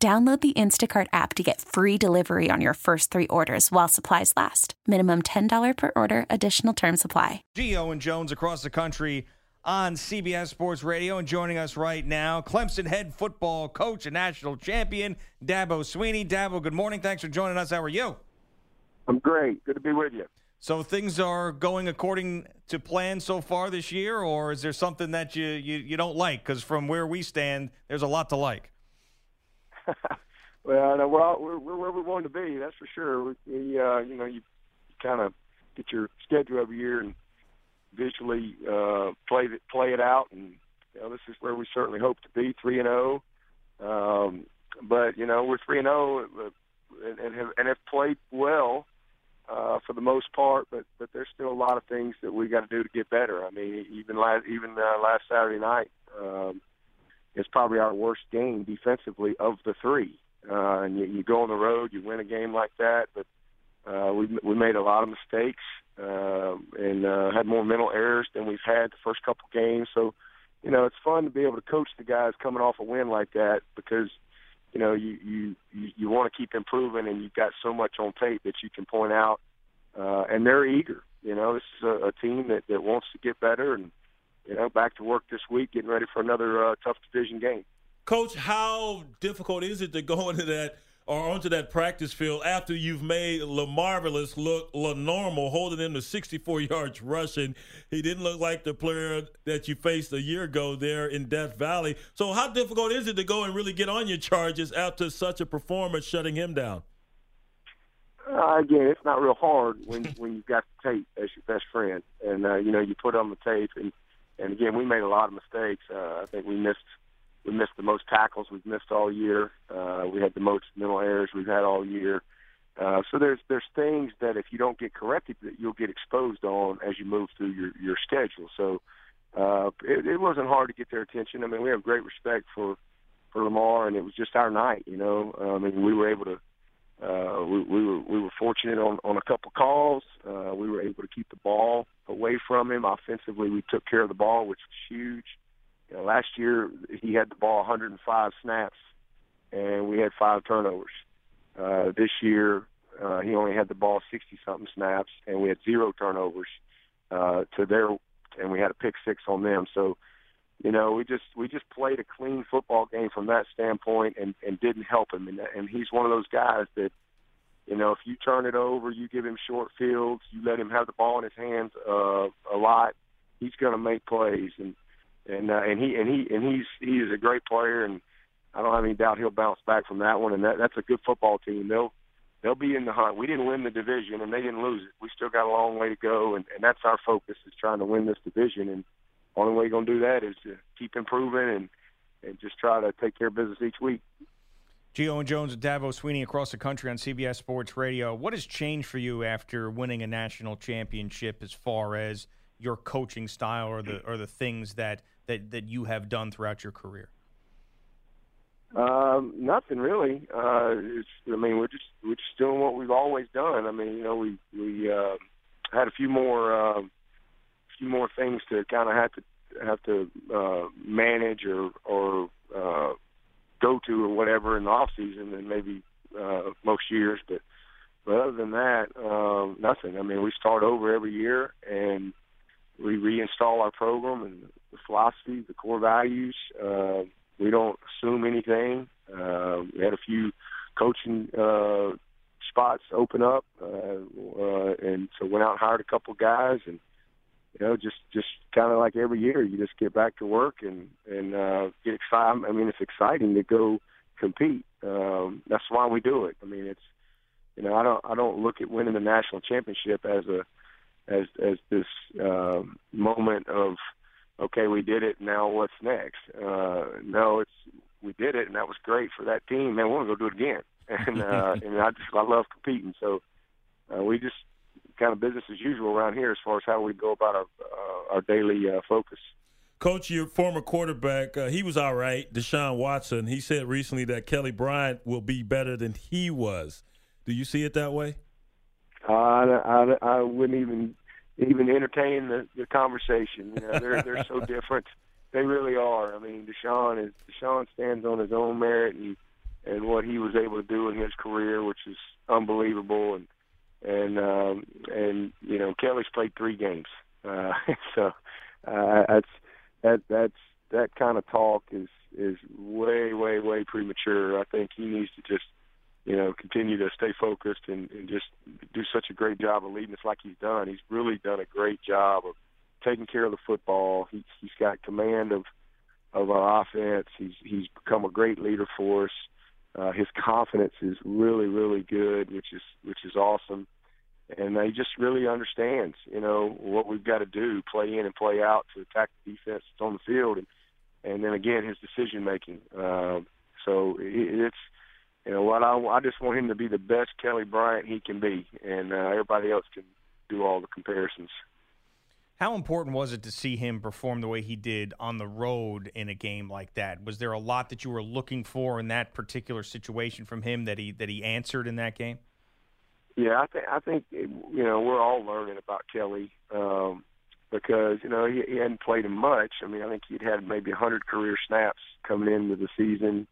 Download the Instacart app to get free delivery on your first three orders while supplies last. Minimum $10 per order, additional term supply. Gio and Jones across the country on CBS Sports Radio. And joining us right now, Clemson head football coach and national champion, Dabo Swinney. Dabo, good morning. Thanks for joining us. How are you? I'm great. Good to be with you. So things are going according to plan so far this year, or is there something that you, you, you don't like? Because from where we stand, there's a lot to like. well, no, well, we're, we're where we want to be. That's for sure. We, we uh, you know, you kind of get your schedule every year and visually uh, play it play it out, and you know, this is where we certainly hope to be three and zero. Oh. Um, but you know, we're three and zero, oh, and, and have and have played well uh, for the most part. But but there's still a lot of things that we got to do to get better. I mean, even last even uh, last Saturday night. Um, it's probably our worst game defensively of the three. Uh, and you, you go on the road, you win a game like that, but uh, we we made a lot of mistakes uh, and uh, had more mental errors than we've had the first couple games. So, you know, it's fun to be able to coach the guys coming off a win like that because, you know, you you you, you want to keep improving and you've got so much on tape that you can point out, uh, and they're eager. You know, this is a, a team that that wants to get better and you know, back to work this week, getting ready for another uh, tough division game. Coach, how difficult is it to go into that or onto that practice field after you've made LaMarvelous look La normal, holding him to 64 yards rushing? He didn't look like the player that you faced a year ago there in Death Valley. So, how difficult is it to go and really get on your charges after such a performance, shutting him down? Uh, again, it's not real hard when when you've got the tape as your best friend, and uh, you know you put on the tape and and again, we made a lot of mistakes. Uh, I think we missed we missed the most tackles we've missed all year. Uh, we had the most mental errors we've had all year. Uh, so there's there's things that if you don't get corrected, that you'll get exposed on as you move through your your schedule. So uh, it, it wasn't hard to get their attention. I mean, we have great respect for for Lamar, and it was just our night. You know, I mean, we were able to uh, we, we were we were fortunate on on a couple calls. Uh, we were able to keep the ball away from him. Offensively, we took care of the ball, which was huge. You know, last year he had the ball 105 snaps, and we had five turnovers. Uh, this year uh, he only had the ball 60 something snaps, and we had zero turnovers uh, to their, and we had a pick six on them. So you know, we just we just played a clean football game from that standpoint, and and didn't help him. And and he's one of those guys that, you know, if you turn it over, you give him short fields, you let him have the ball in his hands uh, a lot, he's going to make plays. And and uh, and he and he and he's he is a great player, and I don't have any doubt he'll bounce back from that one. And that that's a good football team. They'll they'll be in the hunt. We didn't win the division, and they didn't lose it. We still got a long way to go, and and that's our focus is trying to win this division and only way you're going to do that is to keep improving and and just try to take care of business each week. Gio and Jones and Dabo Swinney across the country on CBS Sports Radio. What has changed for you after winning a national championship as far as your coaching style or the or the things that that, that you have done throughout your career? Um, nothing really. Uh, it's, I mean, we're just we're just doing what we've always done. I mean, you know, we we uh, had a few more uh, few more things to kind of have to have to uh, manage or or uh, go to or whatever in the off season than maybe uh, most years. But but other than that, um, nothing. I mean, we start over every year and we reinstall our program and the philosophy, the core values. Uh, we don't assume anything. Uh, we had a few coaching uh, spots open up, uh, uh, and so went out and hired a couple guys and you know, just just kind of like every year, you just get back to work and and uh, get excited. I mean, it's exciting to go compete. Um, that's why we do it. I mean, it's you know, I don't I don't look at winning the national championship as a as as this uh, moment of okay, we did it. Now what's next? Uh, no, it's we did it, and that was great for that team. Man, we want to go do it again. and uh, and I just I love competing. So uh, we just kind of business as usual around here as far as how we go about our uh, our daily uh, focus. Coach, your former quarterback, uh, he was all right. Deshaun Watson. He said recently that Kelly Bryant will be better than he was. Do you see it that way? Uh, I, I, I wouldn't even even entertain the, the conversation. You know, they're they're so different. They really are. I mean, Deshaun is Deshaun stands on his own merit and and what he was able to do in his career, which is unbelievable. And and um, and you know, Kelly's played three games, uh, so uh, that's that that's that kind of talk is is way way way premature. I think he needs to just you know continue to stay focused and, and just do such a great job of leading us like he's done. He's really done a great job of taking care of the football. He's he's got command of of our offense. He's he's become a great leader for us. Uh, his confidence is really really good, which is which is awesome and he just really understands, you know, what we've got to do, play in and play out to attack the defense that's on the field, and and then again his decision making. Uh, so it's you know what I I just want him to be the best Kelly Bryant he can be, and uh, everybody else can do all the comparisons. How important was it to see him perform the way he did on the road in a game like that? Was there a lot that you were looking for in that particular situation from him that he that he answered in that game? Yeah, I think I think you know we're all learning about Kelly um, because you know he, he hadn't played him much. I mean, I think he'd had maybe 100 career snaps coming into the season.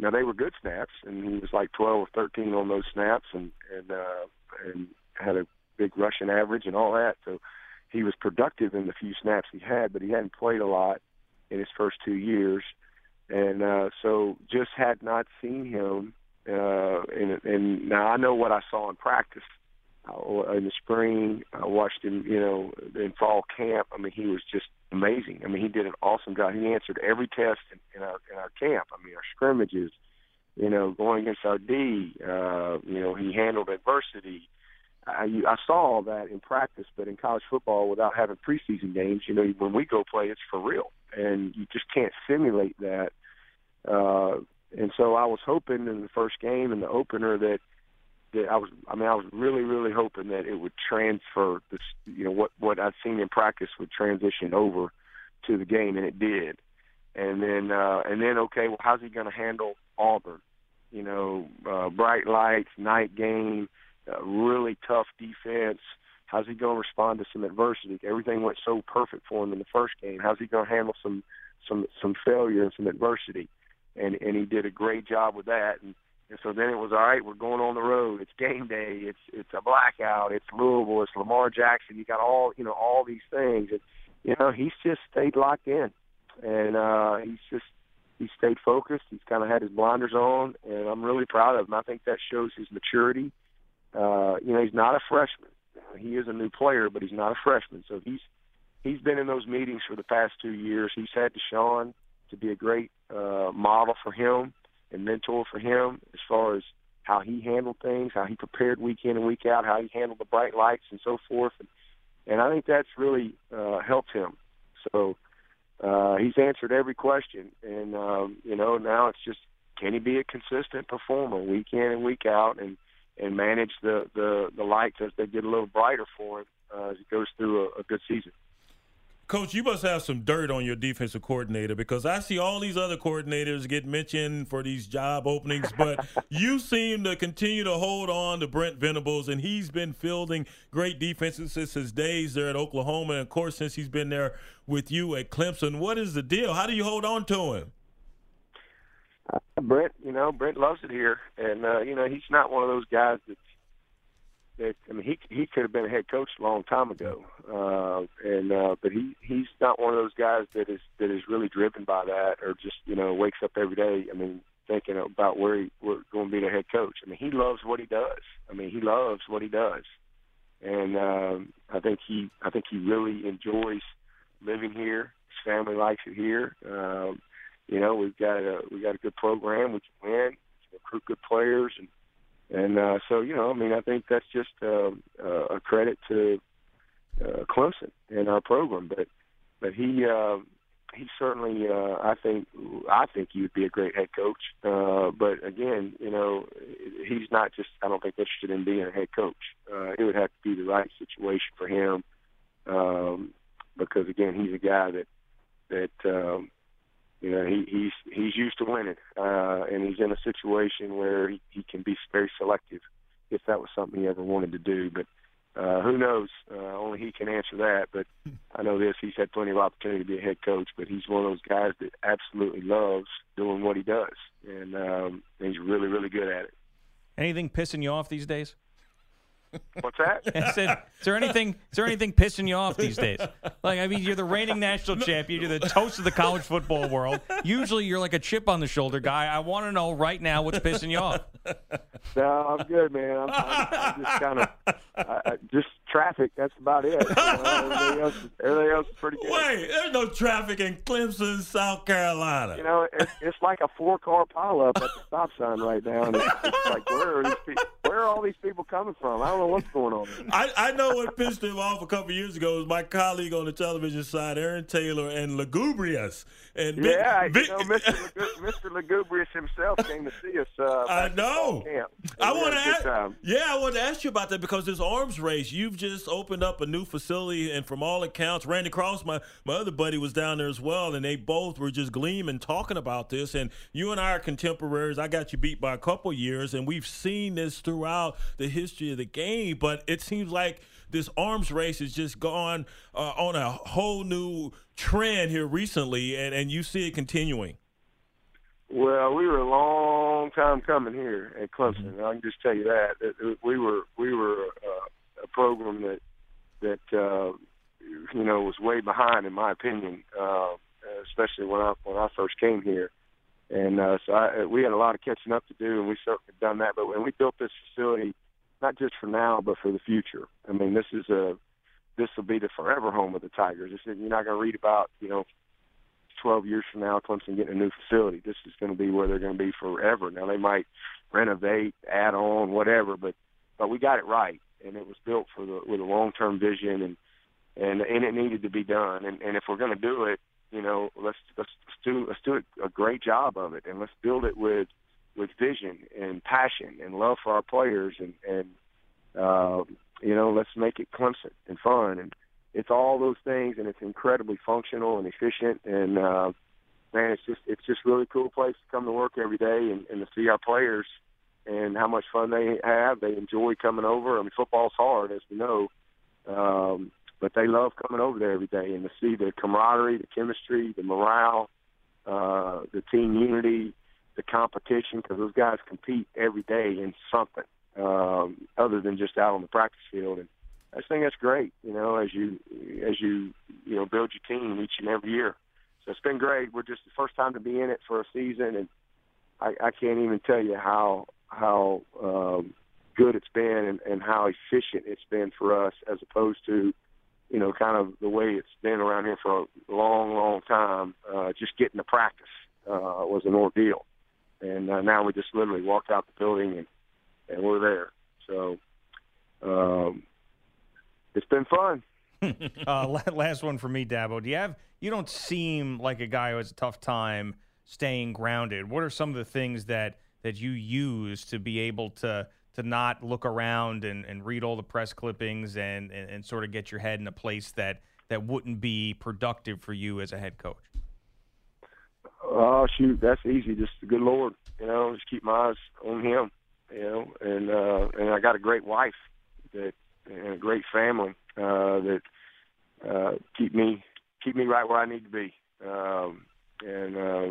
Now they were good snaps, and he was like 12 or 13 on those snaps, and and uh, and had a big rushing average and all that. So he was productive in the few snaps he had, but he hadn't played a lot in his first two years, and uh, so just had not seen him uh, and, and now I know what I saw in practice uh, in the spring. I watched him, you know, in fall camp. I mean, he was just amazing. I mean, he did an awesome job. He answered every test in, in our in our camp. I mean, our scrimmages, you know, going against our D. Uh, you know, he handled adversity. I, I saw all that in practice, but in college football, without having preseason games, you know, when we go play, it's for real, and you just can't simulate that. Uh, and so I was hoping in the first game in the opener that that I was I mean I was really really hoping that it would transfer this you know what what I'd seen in practice would transition over to the game and it did. And then uh and then okay, well how's he going to handle Auburn? You know, uh bright lights, night game, really tough defense. How's he going to respond to some adversity? Everything went so perfect for him in the first game. How's he going to handle some some some failure and some adversity? and and he did a great job with that. And, and so then it was all right. We're going on the road. It's game day. It's it's a blackout. It's Louisville. It's Lamar Jackson. You got all you know all these things, and you know he's just stayed locked in, and uh, he's just he stayed focused. He's kind of had his blinders on, and I'm really proud of him. I think that shows his maturity. Uh, you know, he's not a freshman. He is a new player, but he's not a freshman. So he's he's been in those meetings for the past two years. He's had Deshaun to be a great uh, model for him and mentor for him as far as how he handled things, how he prepared week in and week out, how he handled the bright lights and so forth. And, and I think that's really uh, helped him. So uh, he's answered every question, and um, you know now it's just can he be a consistent performer week in and week out, and and manage the the, the lights as they get a little brighter for him uh, as he goes through a, a good season. Coach, you must have some dirt on your defensive coordinator because I see all these other coordinators get mentioned for these job openings, but you seem to continue to hold on to Brent Venables, and he's been fielding great defenses since his days there at Oklahoma, and of course since he's been there with you at Clemson. What is the deal? How do you hold on to him? Uh, Brent, you know, Brent loves it here, and uh, you know he's not one of those guys that's that I mean he he could have been a head coach a long time ago, uh, and uh, but he he's not one of those guys that is that is really driven by that or just you know wakes up every day. I mean thinking about where he where going to be the head coach. I mean he loves what he does. I mean he loves what he does, and um, I think he I think he really enjoys living here. His family likes it here. Um, you know we've got a we got a good program. We can win, recruit good players, and and uh, so, you know, I mean, I think that's just uh, uh, a credit to uh, Clemson and our program. But but he uh, he certainly, uh, I think, I think he would be a great head coach. Uh, but again, you know, he's not just. I don't think interested in being a head coach. Uh, it would have to be the right situation for him, um, because again, he's a guy that that um, you know he, he's he's used to winning, uh, and he's in a situation where he, he can be very selective if that was something he ever wanted to do. But uh, who knows? Uh, only he can answer that. But I know this: he's had plenty of opportunity to be a head coach, but he's one of those guys that absolutely loves doing what he does, and um, he's really, really good at it. Anything pissing you off these days? What's that? I said, is there anything? Is there anything pissing you off these days? Like, I mean, you're the reigning national champion. You're the toast of the college football world. Usually, you're like a chip on the shoulder guy. I want to know right now what's pissing you off. No, I'm good, man. I'm, I'm, I'm just kind of just traffic. That's about it. You know, everything, else, everything else is pretty good. Wait, there's no traffic in Clemson, South Carolina. You know, it's, it's like a four-car pileup at the stop sign right now, and it's, it's like, where are these people? Where are all these people coming from? I don't know what's going on. I, I know what pissed him off a couple years ago was my colleague on the television side, Aaron Taylor, and Lugubrious. And Vic, yeah, Vic, you know, Mr. Mr. Lugubrious himself came to see us. Uh, I know. I want to ask, yeah, I want to ask you about that because this arms race, you've just opened up a new facility, and from all accounts, Randy Cross, my my other buddy, was down there as well, and they both were just gleaming talking about this. And you and I are contemporaries. I got you beat by a couple years, and we've seen this throughout the history of the game. But it seems like this arms race has just gone uh, on a whole new trend here recently, and, and you see it continuing. Well, we were a long time coming here at Clemson. Mm-hmm. I can just tell you that, we were we were uh, a program that that uh, you know was way behind, in my opinion, uh, especially when I when I first came here. And uh, so I, we had a lot of catching up to do, and we certainly have done that. But when we built this facility, not just for now, but for the future. I mean, this is a this will be the forever home of the Tigers. This is, you're not going to read about you know 12 years from now, Clemson getting a new facility. This is going to be where they're going to be forever. Now they might renovate, add on, whatever, but but we got it right, and it was built for the with a long term vision, and and and it needed to be done. And and if we're going to do it, you know, let's let's, do let's do a great job of it, and let's build it with with vision and passion and love for our players, and and uh, you know, let's make it Clemson and fun and it's all those things, and it's incredibly functional and efficient. And uh, man, it's just it's just really cool place to come to work every day and, and to see our players and how much fun they have. They enjoy coming over. I mean, football's hard, as we know, um, but they love coming over there every day and to see the camaraderie, the chemistry, the morale, uh, the team unity, the competition, because those guys compete every day in something um, other than just out on the practice field. And I think that's great, you know, as you as you you know build your team each and every year. So it's been great. We're just the first time to be in it for a season, and I, I can't even tell you how how um, good it's been and, and how efficient it's been for us, as opposed to you know kind of the way it's been around here for a long, long time. Uh, just getting to practice uh, was an ordeal, and uh, now we just literally walked out the building and and we're there. So. Um, it's been fun. uh, last one for me, Dabo. Do you have? You don't seem like a guy who has a tough time staying grounded. What are some of the things that that you use to be able to to not look around and, and read all the press clippings and, and, and sort of get your head in a place that that wouldn't be productive for you as a head coach? Oh shoot, that's easy. Just the good Lord, you know, just keep my eyes on Him, you know, and uh, and I got a great wife that and a great family uh, that uh, keep me keep me right where I need to be. Um, and uh,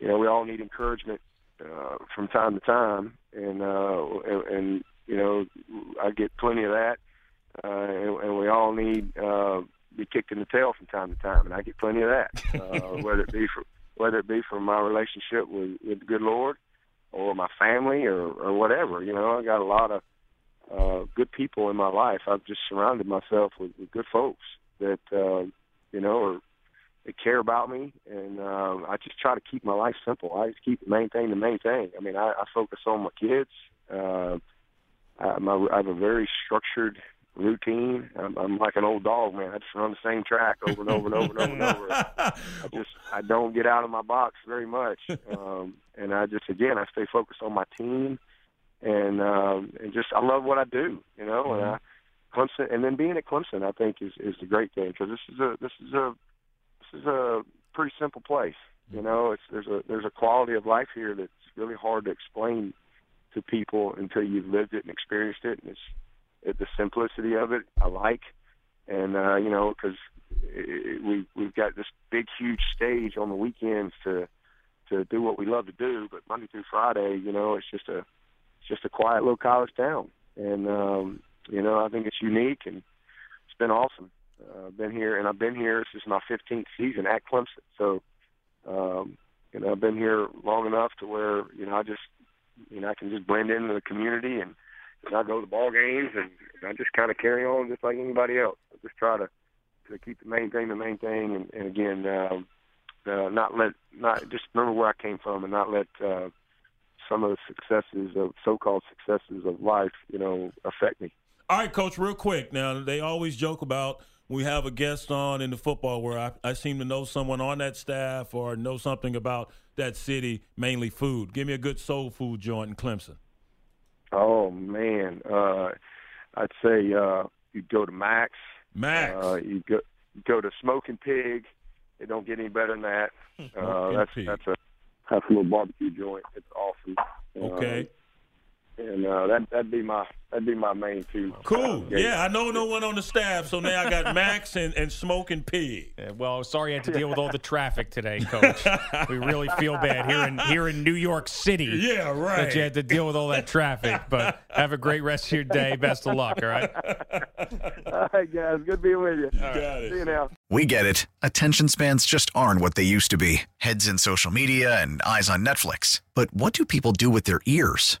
you know, we all need encouragement uh, from time to time, and, uh, and and you know, I get plenty of that, uh, and, and we all need uh, be kicked in the tail from time to time, and I get plenty of that, uh, whether it be for whether it be from my relationship with, with the good Lord, or my family, or or whatever. You know, I got a lot of uh, good people in my life. I've just surrounded myself with, with good folks that uh, you know are that care about me, and um, I just try to keep my life simple. I just keep the main thing the main thing. I mean, I, I focus on my kids. Uh, I, my, I have a very structured routine. I'm, I'm like an old dog, man. I just run the same track over and over and over and over and over. I just I don't get out of my box very much, um, and I just again I stay focused on my team, and um, and just I love what I do, you know. Mm-hmm. And I Clemson, and then being at Clemson, I think is is a great thing because this is a this is a is a pretty simple place. You know, it's there's a there's a quality of life here that's really hard to explain to people until you've lived it and experienced it. And it's it, the simplicity of it I like, and uh, you know because we we've got this big huge stage on the weekends to to do what we love to do, but Monday through Friday, you know, it's just a it's just a quiet little college town, and um, you know I think it's unique and it's been awesome. Uh, been here, and I've been here. This is my 15th season at Clemson, so um, you know I've been here long enough to where you know I just you know I can just blend into the community and and I go to ball games, and, and I just kind of carry on just like anybody else. I just try to to keep the main thing the main thing, and, and again, um, uh, not let not just remember where I came from, and not let uh, some of the successes of so-called successes of life, you know, affect me. All right, coach. Real quick, now they always joke about we have a guest on in the football where I, I seem to know someone on that staff or know something about that city, mainly food. Give me a good soul food joint in Clemson. Oh man, uh, I'd say uh, you go to Mac's. Mac's. Uh, you go go to Smoking Pig. It don't get any better than that. Uh, that's Pig. that's a that's a little barbecue joint. It's awesome. Okay. And uh, that that'd be my that'd be my main two. Cool. Yeah, I know no one on the staff, so now I got Mac's and, and Smoking Pig. Yeah, well, sorry I had to deal with all the traffic today, Coach. we really feel bad here in here in New York City. Yeah, right. That you had to deal with all that traffic. But have a great rest of your day. Best of luck. All right. all right, guys. Good being with you. Got it. See you now. We get it. Attention spans just aren't what they used to be. Heads in social media and eyes on Netflix. But what do people do with their ears?